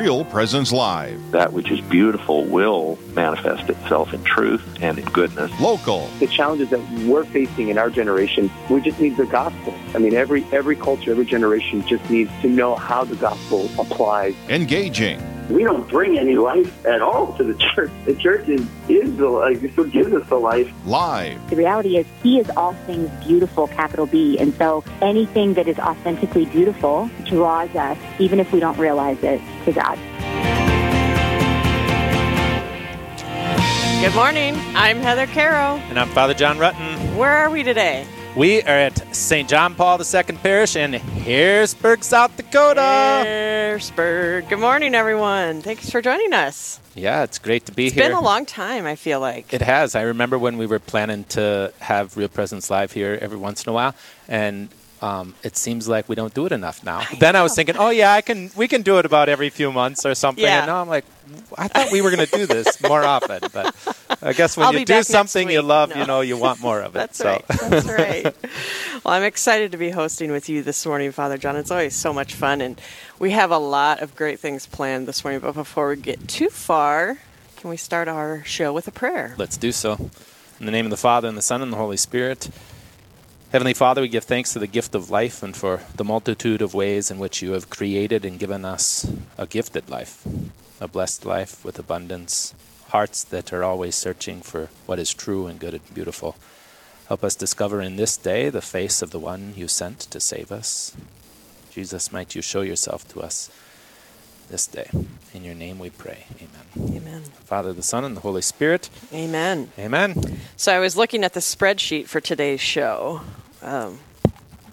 Real Presence Live. That which is beautiful will manifest itself in truth and in goodness. Local. The challenges that we're facing in our generation, we just need the gospel. I mean, every every culture, every generation just needs to know how the gospel applies. Engaging. We don't bring any life at all to the church. The church is, is the life. It's what gives us the life. Live. The reality is, He is all things beautiful, capital B. And so anything that is authentically beautiful draws us, even if we don't realize it, to God. Good morning. I'm Heather Caro. And I'm Father John Rutten. Where are we today? We are at St. John Paul II Parish in Harrisburg, South Dakota. Harrisburg. Good morning, everyone. Thanks for joining us. Yeah, it's great to be It's here. It's been a long time, I feel like. It has. I remember when we were planning to have Real Presence Live here every once in a while, and um, it seems like we don't do it enough now. then I was thinking, oh yeah, I can. We can do it about every few months or something. Yeah. And now I'm like, I thought we were going to do this more often, but I guess when I'll you do something you love, No. you know, you want more of it. That's so. right. That's right. well, I'm excited to be hosting with you this morning, Father John. It's always so much fun, and we have a lot of great things planned this morning. But before we get too far, can we start our show with a prayer? Let's do so. In the name of the Father, and the Son, and the Holy Spirit. Heavenly Father, we give thanks to the gift of life and for the multitude of ways in which you have created and given us a gifted life, a blessed life with abundance, hearts that are always searching for what is true and good and beautiful. Help us discover in this day the face of the one you sent to save us. Jesus, might you show yourself to us this day. In your name we pray. Amen. Amen. Father, the Son, and the Holy Spirit. Amen. Amen. So I was looking at the spreadsheet for today's show um,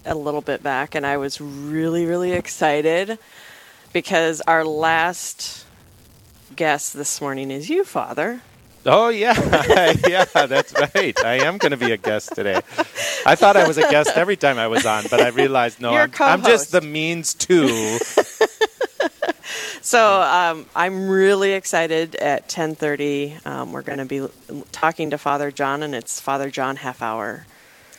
a little bit back, and I was really, really excited because our last guest this morning is you, Father. Oh yeah, yeah, that's right. I am going to be a guest today. I thought I was a guest every time I was on, but I realized no, I'm, I'm just the means to. So um, I'm really excited. At 10:30, um, we're going to be talking to Father John, and it's Father John half hour.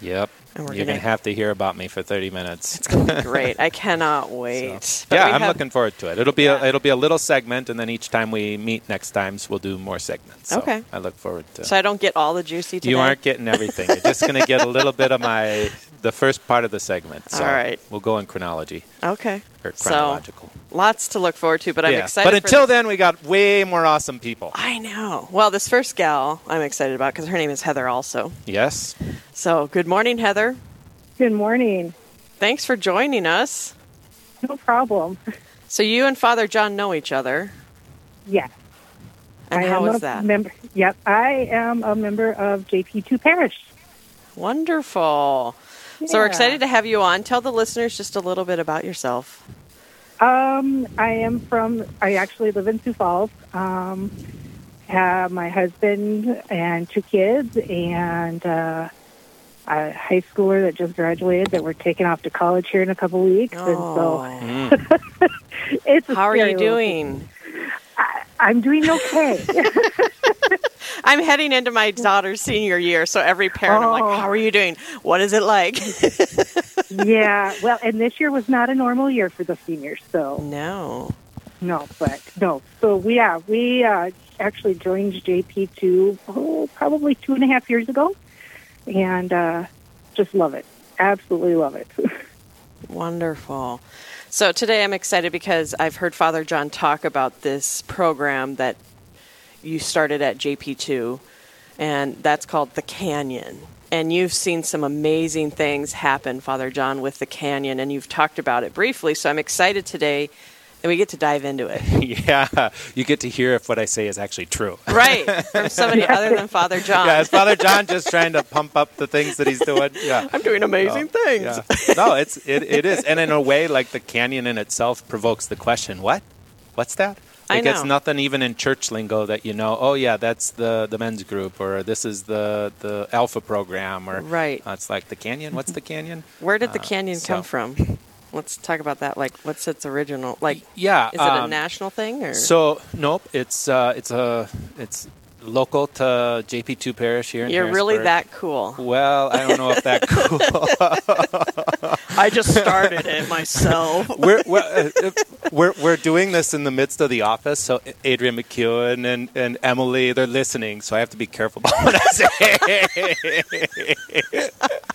Yep, And we're you're gonna- going to have to hear about me for 30 minutes. It's going to be great. I cannot wait. So, yeah, I'm have- looking forward to it. It'll be Yeah. a, it'll be a little segment, and then each time we meet next times, we'll do more segments. So Okay. I look forward to. So I don't get all the juicy today. you aren't getting everything. You're just going to get a little bit of my the first part of the segment. So All right. we'll go in chronology okay. Or So lots to look forward to, but I'm yeah. excited. But until this- then, we got way more awesome people. I know. Well, this first gal I'm excited about because her name is Heather also. Yes. So, good morning, Heather. Good morning. Thanks for joining us. No problem. So, you and Father John know each other. Yes. And I how am is a that? Member, yep, I am a member of JP2 Parish. Wonderful. So, we're excited to have you on. Tell the listeners just a little bit about yourself. Um, I am from. I actually live in Sioux Falls. Um, have my husband and two kids, and uh, a high schooler that just graduated that we're taking off to college here in a couple weeks. Oh. And so it's How are you doing? I'm doing okay. I'm heading into my daughter's senior year, so every parent, I'm Oh. like, how are you doing? What is it like? yeah. Well, and this year was not a normal year for the seniors, so. no. No, but no. So we yeah we uh, actually joined JP two oh, probably two and a half years ago, and uh, just love it. Absolutely love it. Wonderful. So today I'm excited because I've heard Father John talk about this program that you started at JP2, and that's called The Canyon. And you've seen some amazing things happen, Father John, with The Canyon, and you've talked about it briefly. So I'm excited today that we get to dive into it. yeah, you get to hear if what I say is actually true. Right, from somebody other than Father John. Yeah, is Father John just trying to pump up the things that he's doing? Yeah. I'm doing amazing No, things. Yeah. No, it's it, it is, and in a way, like the canyon in itself provokes the question: What? What's that? I Like it's nothing even in church lingo that you know. Oh yeah, that's the the men's group, or this is the the Alpha program, or Right. Uh, it's like the canyon. What's the canyon? Where did the Uh, canyon so- come from? Let's talk about that. Like, what's its original? Like, Yeah. is it a um, national thing or? So nope, it's uh, it's a it's local to JP2 Parish here in You're really that cool. Well, I don't know if that cool. I just started it myself. we're we're, uh, we're we're doing this in the midst of the office. So Adrian McEwen and, and Emily, they're listening. So I have to be careful about what I say.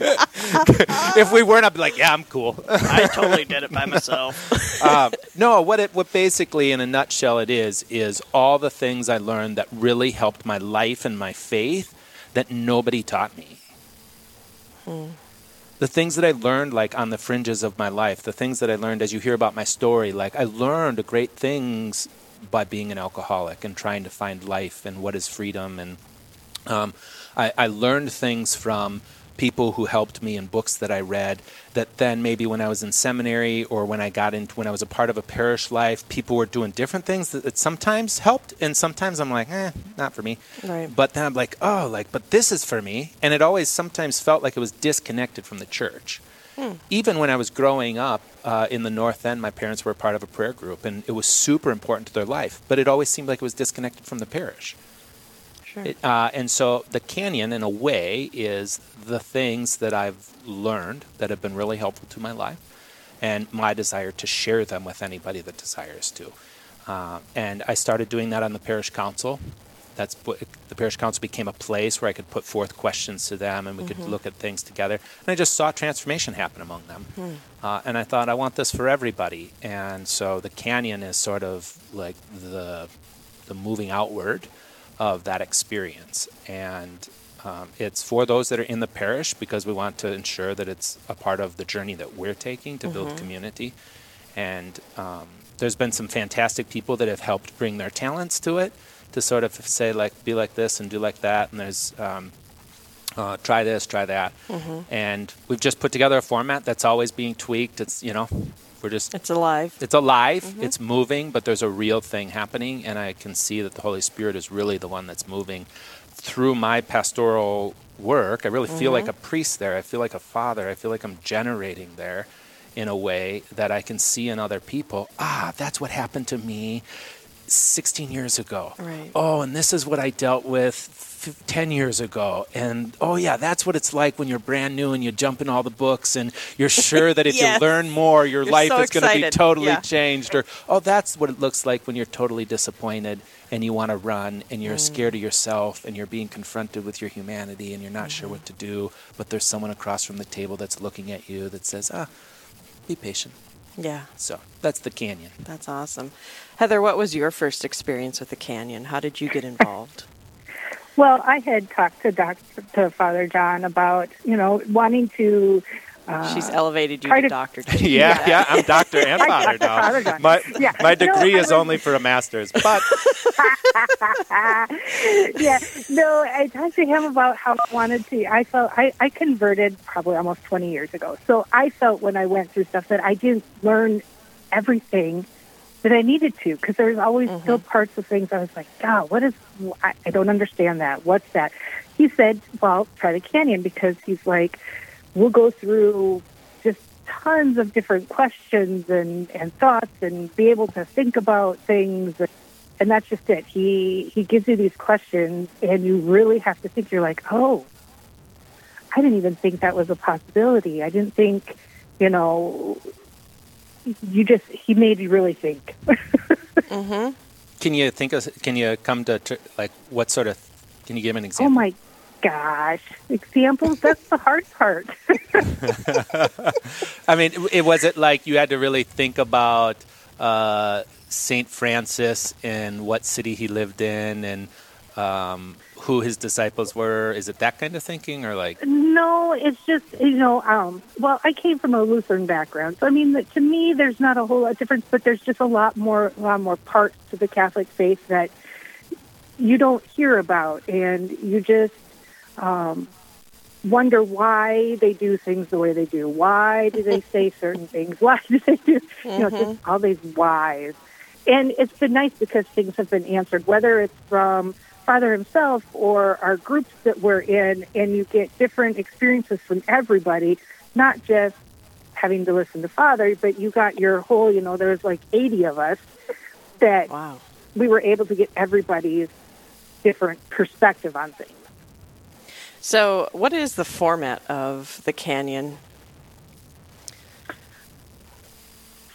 if we weren't, I'd be like, yeah, I'm cool. I totally did it by myself. um, no, what it what basically in a nutshell it is is all the things I learned that really helped my life and my faith that nobody taught me. Hmm. The things that I learned, like on the fringes of my life, the things that I learned as you hear about my story, like I learned great things by being an alcoholic and trying to find life and what is freedom. And um, I, I learned things from people who helped me in books that I read that then maybe when I was in seminary or when I got into when I was a part of a parish life, people were doing different things that, that sometimes helped and sometimes I'm like, eh, not for me. Right. But then I'm like, oh, like, but this is for me. And it always sometimes felt like it was disconnected from the church. Hmm. Even when I was growing up uh, in the North End, my parents were a part of a prayer group, and it was super important to their life. But it always seemed like it was disconnected from the parish. Sure. It, uh, and so the canyon, in a way, is the things that I've learned that have been really helpful to my life, and my desire to share them with anybody that desires to. Uh, and I started doing that on the parish council. That's what- the parish council became a place where I could put forth questions to them, and we could look at things together. And I just saw transformation happen among them. Uh, and I thought, I want this for everybody. And so the canyon is sort of like the the moving outward of that experience. And um, it's for those that are in the parish because we want to ensure that it's a part of the journey that we're taking to build community. And um, there's been some fantastic people that have helped bring their talents to it to sort of say, like, be like this and do like that. And there's um, uh, try this, try that. And we've just put together a format that's always being tweaked. It's, you know, we're just It's alive. it's alive, it's moving, but there's a real thing happening, and I can see that the Holy Spirit is really the one that's moving through my pastoral work. I really feel like a priest there. I feel like a father. I feel like I'm generating there in a way that I can see in other people. Ah, that's what happened to me 16 years ago. Right. Oh, and this is what I dealt with f- 10 years ago. And oh, yeah, that's what it's like when you're brand new and you jump in all the books and you're sure that if Yes. you learn more, your You're life so is going to be totally Yeah. changed. Or, oh, that's what it looks like when you're totally disappointed and you want to run and you're scared of yourself and you're being confronted with your humanity and you're not sure what to do. But there's someone across from the table that's looking at you that says, ah, be patient. Yeah, So that's the canyon. that's awesome. Heather, what was your first experience with the canyon? How did you get involved? Well, I had talked to Dr. to Father John about, you know, wanting to. Uh, She's elevated you to to- Doctor. Yeah, yeah, I'm doctor and father now. My Yeah. my degree I is was- only for a master's, but yeah, no, I talked to him about how I wanted to. I felt I, I converted probably almost 20 years ago. So I felt when I went through stuff that I didn't learn everything that I needed to because there's always still parts of things I was like, God, what is, I, I don't understand that. What's that? He said, well, try the canyon because he's like, we'll go through just tons of different questions and, and thoughts and be able to think about things. And that's just it. He he gives you these questions, and you really have to think. You're like, oh, I didn't even think that was a possibility. I didn't think, you know, you just he made you really think. Mm-hmm. can you think of can you come to like what sort of can you give an oh example? oh my gosh, examples. That's the hard part. I mean, it, was it like you had to really think about uh, Saint Francis and what city he lived in and um, who his disciples were. Is it that kind of thinking or like? No, it's just you know. Um, well, I came from a Lutheran background, so I mean, to me, there's not a whole lot of difference, but there's just a lot more, a lot more parts to the Catholic faith that you don't hear about, and you just um, wonder why they do things the way they do. Why do they say certain things? Why do they do? You know, just all these whys. And it's been nice because things have been answered, whether it's from Father himself or our groups that we're in, and you get different experiences from everybody, not just having to listen to Father, but you got your whole, you know, there's like 80 of us that Wow. we were able to get everybody's different perspective on things. So, what is the format of the canyon?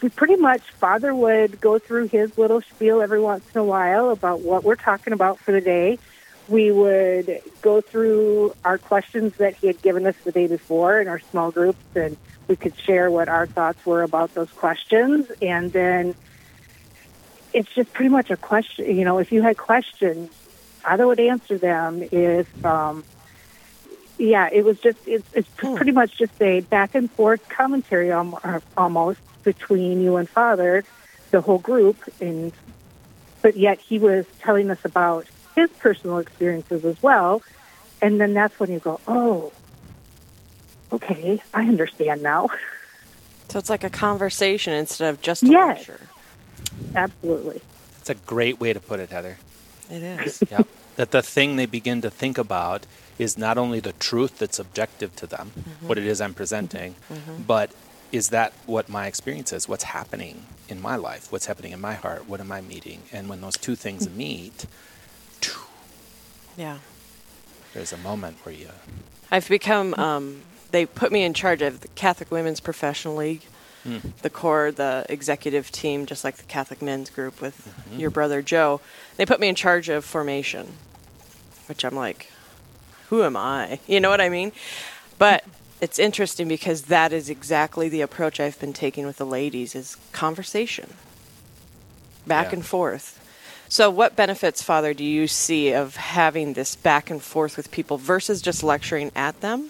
we pretty much father would go through his little spiel every once in a while about what we're talking about for the day. We would go through our questions that he had given us the day before in our small groups, and we could share what our thoughts were about those questions. And then it's just pretty much a question. You know, if you had questions, father would answer them. If um, yeah, it was just it's, it's hmm. pretty much just a back and forth commentary uh, almost between you and father, the whole group, and but yet he was telling us about his personal experiences as well, and then that's when you go, oh, okay, I understand now. So it's like a conversation instead of just a Yes. lecture. Absolutely. It's a great way to put it, Heather. It is. yeah. That the thing they begin to think about is not only the truth that's objective to them, mm-hmm. what it is I'm presenting, mm-hmm. Mm-hmm. but is that what my experience is? What's happening in my life? What's happening in my heart? What am I meeting? And when those two things meet, Yeah. there's a moment where you. I've become, um, they put me in charge of the Catholic Women's Professional League, mm. the core, the executive team, just like the Catholic Men's Group with your brother Joe. They put me in charge of formation, which I'm like, who am I? You know what I mean? But it's interesting because that is exactly the approach I've been taking with the ladies is conversation. Back Yeah. and forth. So what benefits, Father, do you see of having this back and forth with people versus just lecturing at them?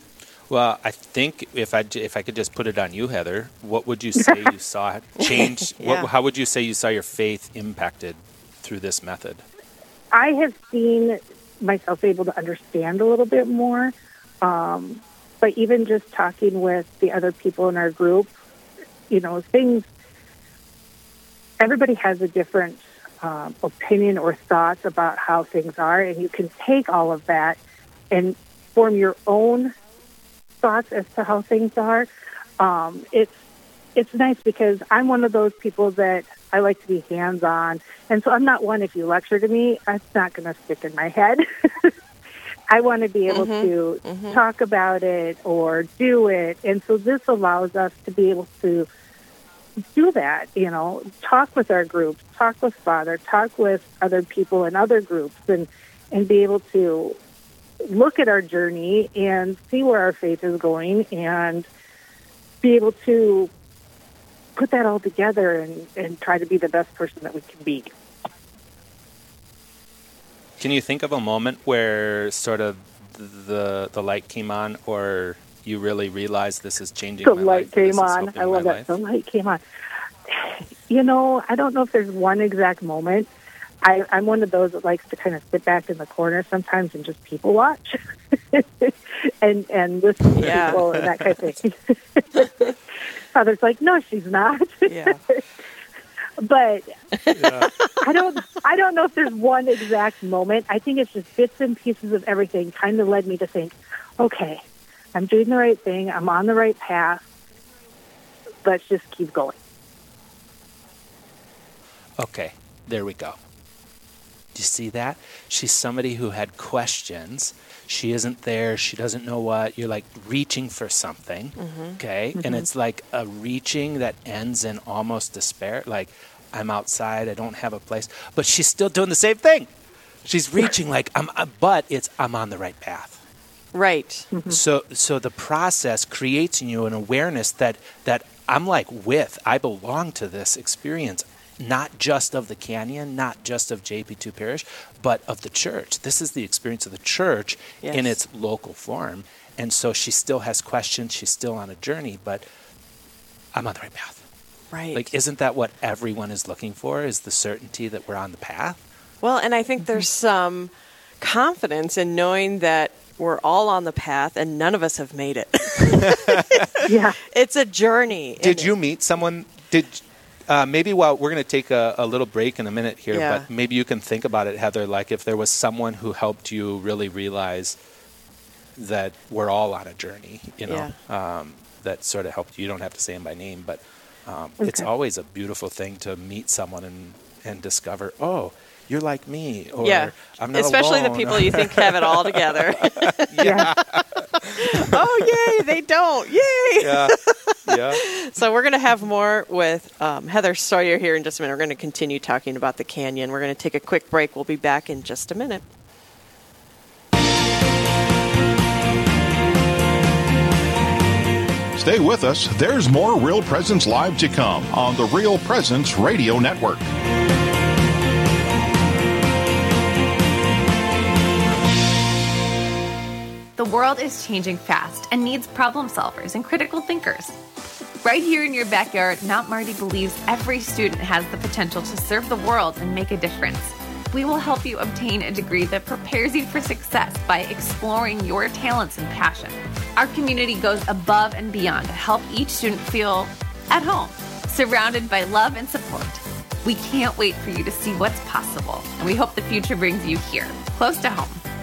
Well, I think if I j- if I could just put it on you, Heather, what would you say you saw change? Yeah. what, how would you say you saw your faith impacted through this method? I have seen myself able to understand a little bit more. Um, but even just talking with the other people in our group, you know, things, everybody has a different um, opinion or thoughts about how things are, and you can take all of that and form your own thoughts as to how things are. Um, it's it's nice because I'm one of those people that I like to be hands on. And so I'm not one, if you lecture to me, it's not going to stick in my head. I want to be able mm-hmm. to mm-hmm. talk about it or do it. And so this allows us to be able to do that, you know, talk with our groups, talk with Father, talk with other people in other groups, and, and be able to look at our journey and see where our faith is going and be able to put that all together and, and try to be the best person that we can be. Can you think of a moment where sort of the the light came on, or you really realized this is changing The my light life? or this came on. I love that. life? The light came on. You know, I don't know if there's one exact moment. I, I'm one of those that likes to kind of sit back in the corner sometimes and just people watch and and listen to Yeah. people and that kind of thing. Father's like, no, she's not. Yeah. but I don't I don't know if there's one exact moment. I think it's just bits and pieces of everything kind of led me to think, okay, I'm doing the right thing. I'm on the right path. Let's just keep going. Okay, there we go. Do you see that? She's somebody who had questions. She isn't there. She doesn't know what. You're like reaching for something. Mm-hmm. Okay? And mm-hmm. it's like a reaching that ends in almost despair. Like, I'm outside. I don't have a place. But she's still doing the same thing. She's reaching like, I'm, uh, but it's, I'm on the right path. Right. Mm-hmm. So so the process creates in you an awareness that that I'm like with, I belong to this experience, not just of the canyon, not just of JP2 Parish, but of the church. This is the experience of the church in its local form. And so she still has questions, she's still on a journey, but I'm on the right path. Right. Like isn't that what everyone is looking for? Is the certainty that we're on the path? Well, and I think there's mm-hmm. some confidence in knowing that we're all on the path and none of us have made it. Yeah. it's a journey. Did and you meet someone? Did uh, maybe while we're going to take a, a little break in a minute here, Yeah. but maybe you can think about it, Heather. Like if there was someone who helped you really realize that we're all on a journey, you know, um, that sort of helped you. You don't have to say them by name, but um, it's always a beautiful thing to meet someone and and discover, oh, you're like me, or yeah, I'm not especially the people you think have it all together. Yeah. oh, yay! They don't. Yay! yeah, yeah. So we're going to have more with um, Heather Sawyer here in just a minute. We're going to continue talking about the canyon. We're going to take a quick break. We'll be back in just a minute. Stay with us. There's more Real Presence Live to come on the Real Presence Radio Network. The world is changing fast and needs problem solvers and critical thinkers. Right here in your backyard, Mount Marty believes every student has the potential to serve the world and make a difference. We will help you obtain a degree that prepares you for success by exploring your talents and passion. Our community goes above and beyond to help each student feel at home, surrounded by love and support. We can't wait for you to see what's possible, and we hope the future brings you here, close to home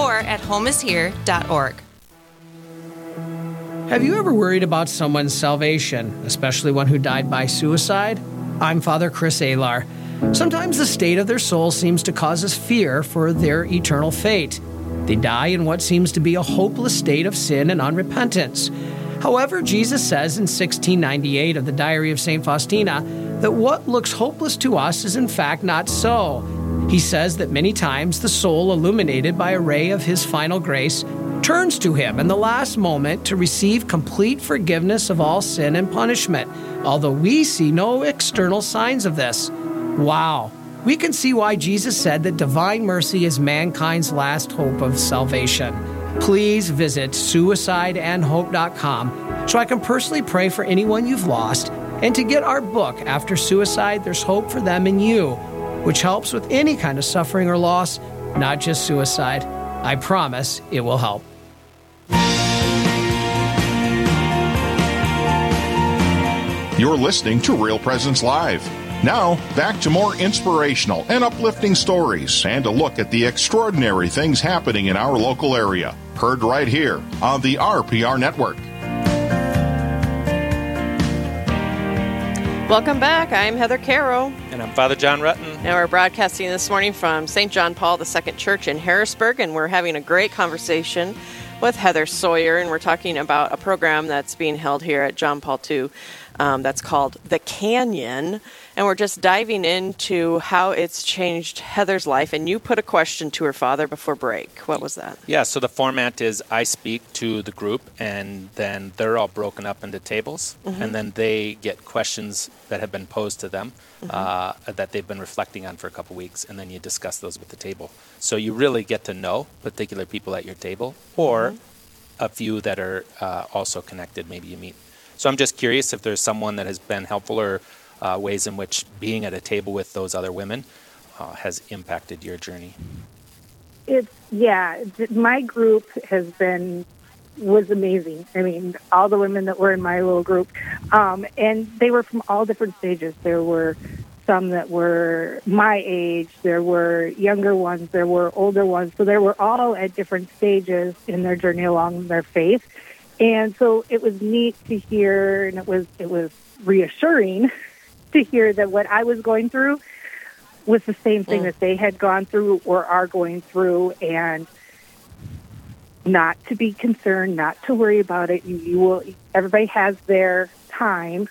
or at homeishere.org. Have you ever worried about someone's salvation, especially one who died by suicide? I'm Father Chris Alar. Sometimes the state of their soul seems to cause us fear for their eternal fate. They die in what seems to be a hopeless state of sin and unrepentance. However, Jesus says in 1698 of the Diary of St. Faustina that what looks hopeless to us is in fact not so. He says that many times the soul, illuminated by a ray of his final grace, turns to him in the last moment to receive complete forgiveness of all sin and punishment, although we see no external signs of this. Wow. We can see why Jesus said that divine mercy is mankind's last hope of salvation. Please visit suicideandhope.com so I can personally pray for anyone you've lost and to get our book, After Suicide, There's Hope for Them and You, which helps with any kind of suffering or loss, not just suicide. I promise it will help. You're listening to Real Presence Live. Now, back to more inspirational and uplifting stories and a look at the extraordinary things happening in our local area. Heard right here on the RPR Network. Welcome back. I'm Heather Caro. And I'm Father John Rutten. And we're broadcasting this morning from St. John Paul II Church in Harrisburg, and we're having a great conversation with Heather Sawyer, and we're talking about a program that's being held here at John Paul II um, that's called The Canyon. And we're just diving into how it's changed Heather's life. And you put a question to her father before break. What was that? Yeah, so the format is I speak to the group, and then they're all broken up into tables, Mhm. and then they get questions that have been posed to them Mhm. uh, that they've been reflecting on for a couple weeks, and then you discuss those with the table. So you really get to know particular people at your table, or a few that are uh, also connected. Maybe you meet. So I'm just curious if there's someone that has been helpful or uh, ways in which being at a table with those other women uh, has impacted your journey. It's yeah. My group has been was amazing. I mean, all the women that were in my little group, um, and they were from all different stages. There were some that were my age. There were younger ones. There were older ones. So they were all at different stages in their journey along their faith. And so it was neat to hear, and it was it was reassuring to hear that what I was going through was the same thing Mm. that they had gone through or are going through, and not to be concerned, not to worry about it. You, you will. Everybody has their time.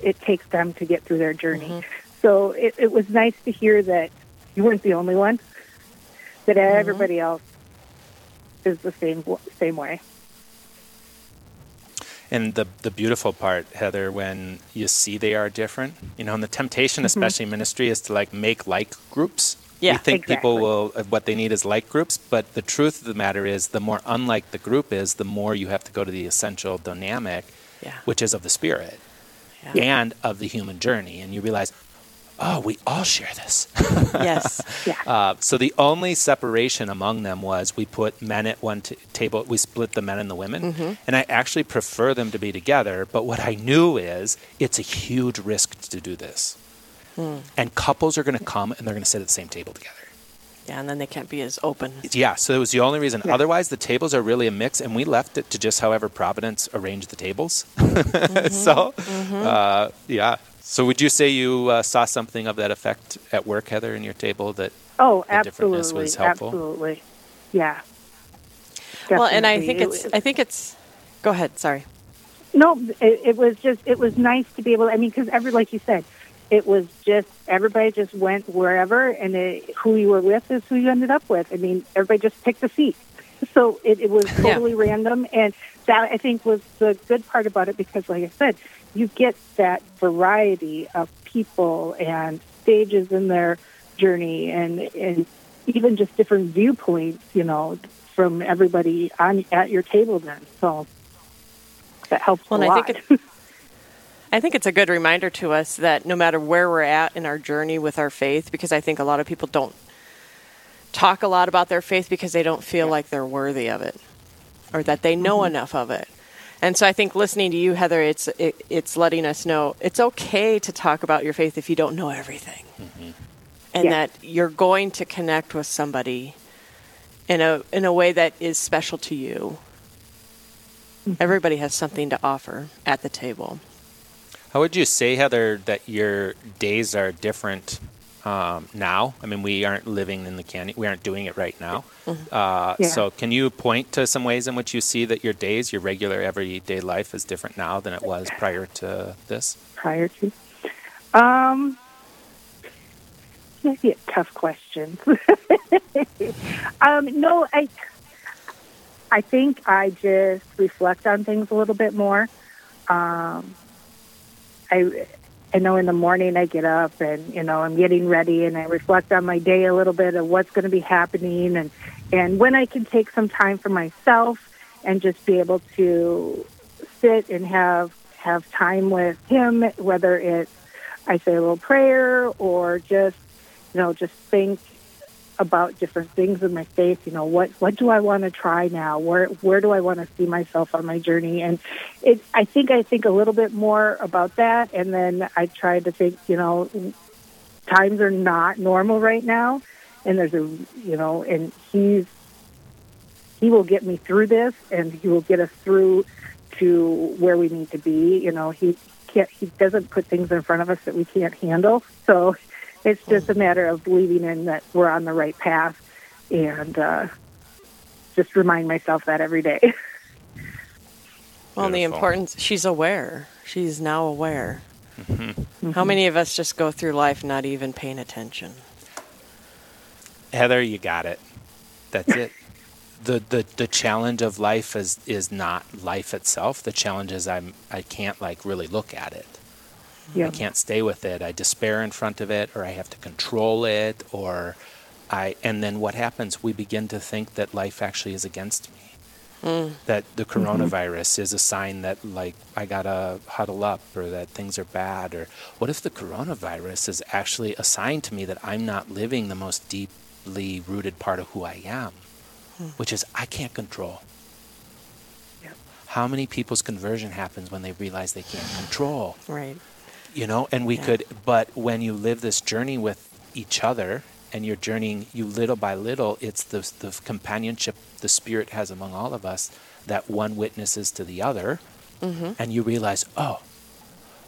It takes them to get through their journey. So it, it was nice to hear that you weren't the only one. That everybody else is the same same way. And the the beautiful part, Heather, when you see they are different, you know, and the temptation, Mhm. especially in ministry, is to like make like groups. Yeah, we think people will uh, what they need is like groups, but the truth of the matter is, the more unlike the group is, the more you have to go to the essential dynamic, Yeah. which is of the spirit Yeah. and of the human journey. And you realize, oh, we all share this. yes. Yeah. Uh, so the only separation among them was we put men at one t- table, we split the men and the women, Mhm. and I actually prefer them to be together. But what I knew is it's a huge risk to do this, Hmm. and couples are going to come and they're going to sit at the same table together. Yeah, and then they can't be as open. Yeah, so it was the only reason. Yeah. Otherwise, the tables are really a mix, and we left it to just however Providence arranged the tables. Mm-hmm. so, uh, yeah. So, would you say you uh, saw something of that effect at work, Heather, in your table that Oh, the differentness absolutely, was helpful? absolutely. Yeah. Well, and I think it's was- I think it's go ahead, sorry. No, it, it was just it was nice to be able. I mean, because every like you said, it was just everybody just went wherever, and it, who you were with is who you ended up with. I mean, everybody just picked a seat, so it, it was totally random, and that I think was the good part about it because, like I said, you get that variety of people and stages in their journey, and and even just different viewpoints, you know, from everybody on at your table. Then, so that helps Well, a and I lot. think it, I think it's a good reminder to us that no matter where we're at in our journey with our faith, because I think a lot of people don't talk a lot about their faith because they don't feel like they're worthy of it or that they know Mm-hmm. enough of it. And so I think listening to you, Heather, it's it, it's letting us know it's okay to talk about your faith if you don't know everything, mm-hmm. and Yeah. that you're going to connect with somebody in a in a way that is special to you. Mm-hmm. Everybody has something to offer at the table. How would you say, Heather, that your days are different um, now? I mean, we aren't living in the canyon. We aren't doing it right now. Uh, Yeah. So, can you point to some ways in which you see that your days, your regular everyday life, is different now than it was prior to this? prior to? Um, maybe a tough question. um, no, I, I think I just reflect on things a little bit more. Um, I, I know in the morning I get up and you know I'm getting ready and I reflect on my day a little bit of what's going to be happening and and when I can take some time for myself and just be able to sit and have have time with him whether it's I say a little prayer or just you know just think about different things in my faith you know what what do I want to try now? Where where do I want to see myself on my journey? And it I think I think a little bit more about that and then I try to think you know times are not normal right now and there's a you know and he's he will get me through this and he will get us through to where we need to be you know. He can't he doesn't put things in front of us that we can't handle. So it's just a matter of believing in that we're on the right path and uh just remind myself that every day Well, the importance, she's aware. She's now aware. Mm-hmm. How many of us just go through life not even paying attention? Heather, you got it. That's it. the, the the challenge of life is is not life itself. The challenge is I'm I can't like really look at it. Yeah. I can't stay with it. I despair in front of it, or I have to control it, or I. And then what happens? We begin to think that life actually is against me. Hmm. That the mm-hmm. coronavirus is a sign that like I gotta huddle up, or that things are bad, or what if the coronavirus is actually a sign to me that I'm not living the most deeply rooted part of who I am, hmm. which is I can't control. How many people's conversion happens when they realize they can't control? Right. You know and we Yeah. could but when you live this journey with each other and you're journeying you little by little it's the, the companionship the spirit has among all of us that one witnesses to the other Mm-hmm. and you realize oh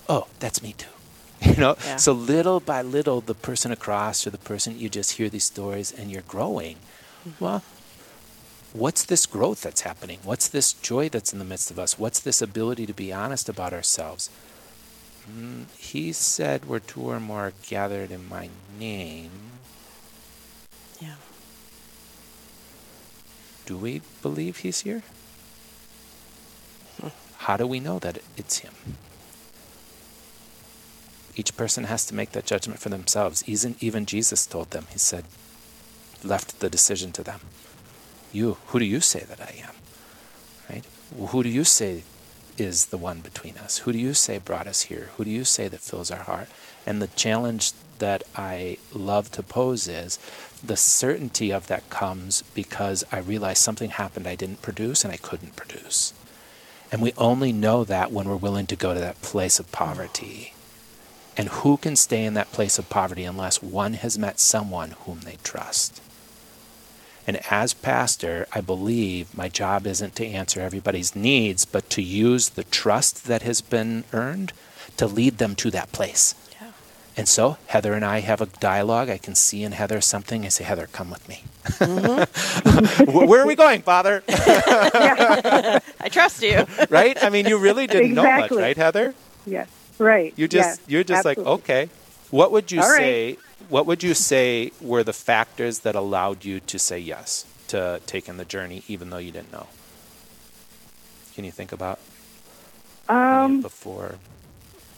oh that's me too you know Yeah. so little by little the person across or the person you just hear these stories and you're growing Mm-hmm. well what's this growth that's happening what's this joy that's in the midst of us what's this ability to be honest about ourselves Mm, he said where two or more are gathered in my name. Yeah. Do we believe he's here? How do we know that it's him? Each person has to make that judgment for themselves. Even, even Jesus told them, he said, left the decision to them. You, who do you say that I am? Right? Who do you say is the one between us? Who do you say brought us here? Who do you say that fills our heart? And the challenge that I love to pose is the certainty of that comes because I realize something happened I didn't produce and I couldn't produce. And we only know that when we're willing to go to that place of poverty. And who can stay in that place of poverty unless one has met someone whom they trust? And as pastor, I believe my job isn't to answer everybody's needs, but to use the trust that has been earned to lead them to that place. Yeah. And so Heather and I have a dialogue. I can see in Heather something. I say, Heather, come with me. Mm-hmm. Where are we going, Father? I trust you. right? I mean, you really didn't exactly. know much, right, Heather? Yes. Right. You just yes, you're just absolutely. like, okay. What would you All say right what would you say were the factors that allowed you to say yes to taking the journey, even though you didn't know? Can you think about um, before?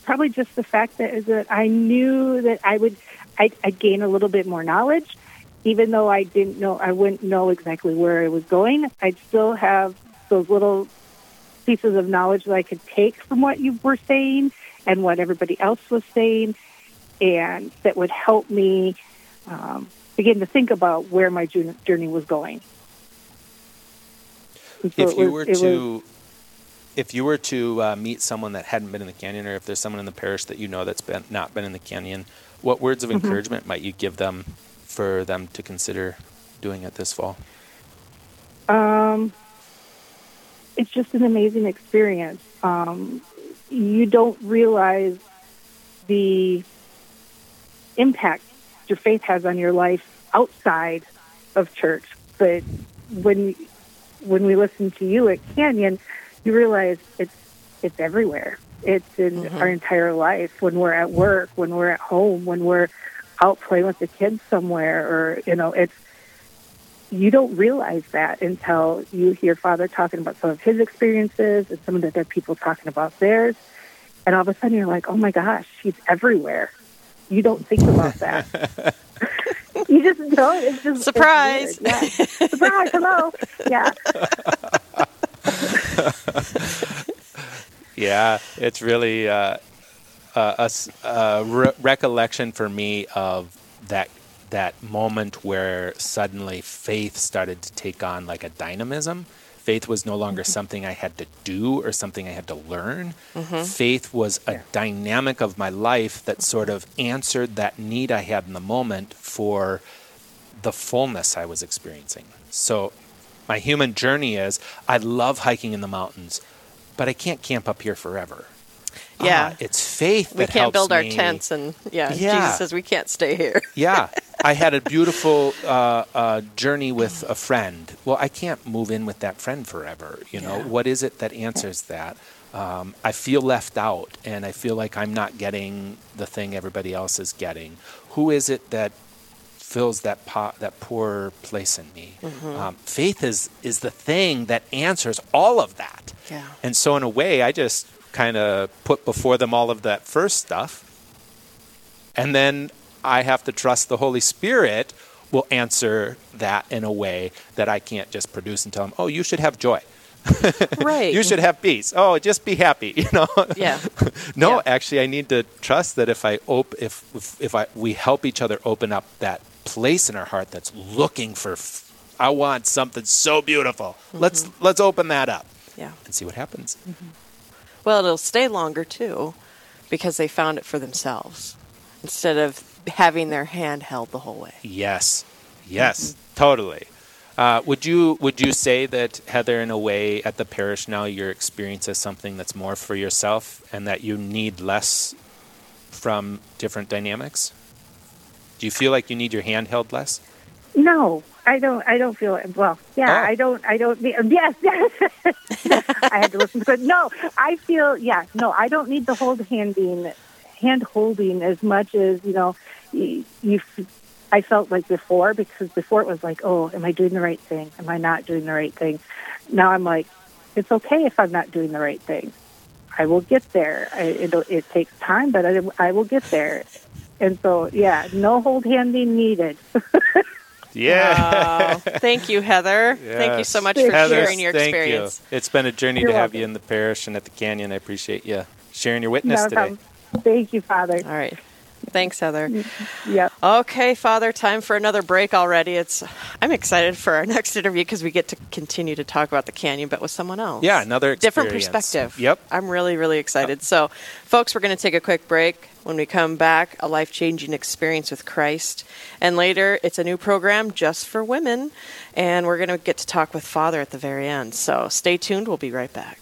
Probably just the fact that that I knew that I would I'd, I'd gain a little bit more knowledge, even though I didn't know I wouldn't know exactly where I was going. I'd still have those little pieces of knowledge that I could take from what you were saying and what everybody else was saying and that would help me um, begin to think about where my journey was going. So if you was, were to, was, if you were to uh, meet someone that hadn't been in the canyon, or if there's someone in the parish that you know that's been not been in the canyon, what words of mm-hmm. encouragement might you give them for them to consider doing it this fall? Um, it's just an amazing experience. Um, you don't realize the impact your faith has on your life outside of church. But when when we listen to you at Canyon, you realize it's it's everywhere. It's in mm-hmm. our entire life. When we're at work, when we're at home, when we're out playing with the kids somewhere, or you know, it's you don't realize that until you hear Father talking about some of his experiences and some of the other people talking about theirs, and all of a sudden you're like, oh my gosh, he's everywhere you don't think about that. you just don't. It's just surprise. It's yeah. surprise. Hello. Yeah. yeah, it's really uh, a, a re- recollection for me of that that moment where suddenly faith started to take on like a dynamism Faith was no longer something I had to do or something I had to learn. Mm-hmm. Faith was a dynamic of my life that sort of answered that need I had in the moment for the fullness I was experiencing. So, my human journey is I love hiking in the mountains, but I can't camp up here forever. Yeah, uh, it's faith. we can't build our me. tents, and yeah, yeah, Jesus says we can't stay here. yeah, I had a beautiful uh, uh, journey with a friend. Well, I can't move in with that friend forever. You know, yeah. what is it that answers that? Um, I feel left out, and I feel like I'm not getting the thing everybody else is getting. Who is it that fills that pot, that poor place in me? Mm-hmm. Um, faith is is the thing that answers all of that. Yeah. And so, in a way, I just kind of put before them all of that first stuff. And then I have to trust the Holy Spirit will answer that in a way that I can't just produce and tell them, oh, you should have joy. right. you should have peace. Oh, just be happy, you know. Yeah. no, yeah. actually I need to trust that if I op- if if, if I we help each other open up that place in our heart that's looking for f- I want something so beautiful. Mm-hmm. Let's let's open that up. Yeah. And see what happens. Mm-hmm. Well, it'll stay longer too because they found it for themselves instead of having their hand held the whole way. Yes. Yes. Mm-hmm. Totally. Uh, would you would you say that Heather, in a way, at the parish now, your experience is something that's more for yourself, and that you need less from different dynamics? Do you feel like you need your hand held less? No, I don't. I don't feel it. Well, yeah, oh. I don't. I don't. Yes, yes. I had to listen to it. No, I feel. Yeah, no, I don't need the hold handing, hand holding as much as you know. You, you, I felt like before because before it was like, oh, am I doing the right thing? Am I not doing the right thing? Now I'm like, it's okay if I'm not doing the right thing. I will get there. I, it, it takes time, but I, I will get there. And so, yeah, no hold handing needed. Yeah. Wow. Thank you, Heather. Thank you so much for Heather, sharing your thank experience. You. It's been a journey You're to have welcome. you in the parish and at the canyon. I appreciate you sharing your witness Not a today. problem. Thank you, Father. All right. Thanks, Heather. Yep. Okay, Father, time for another break already. It's I'm excited for our next interview because we get to continue to talk about the canyon, but with someone else. Yeah, another different perspective. Yep. I'm really, really excited. So, folks, we're going to take a quick break. When we come back, a life changing experience with Christ. And later, it's a new program just for women. And we're going to get to talk with Father at the very end. So, stay tuned. We'll be right back.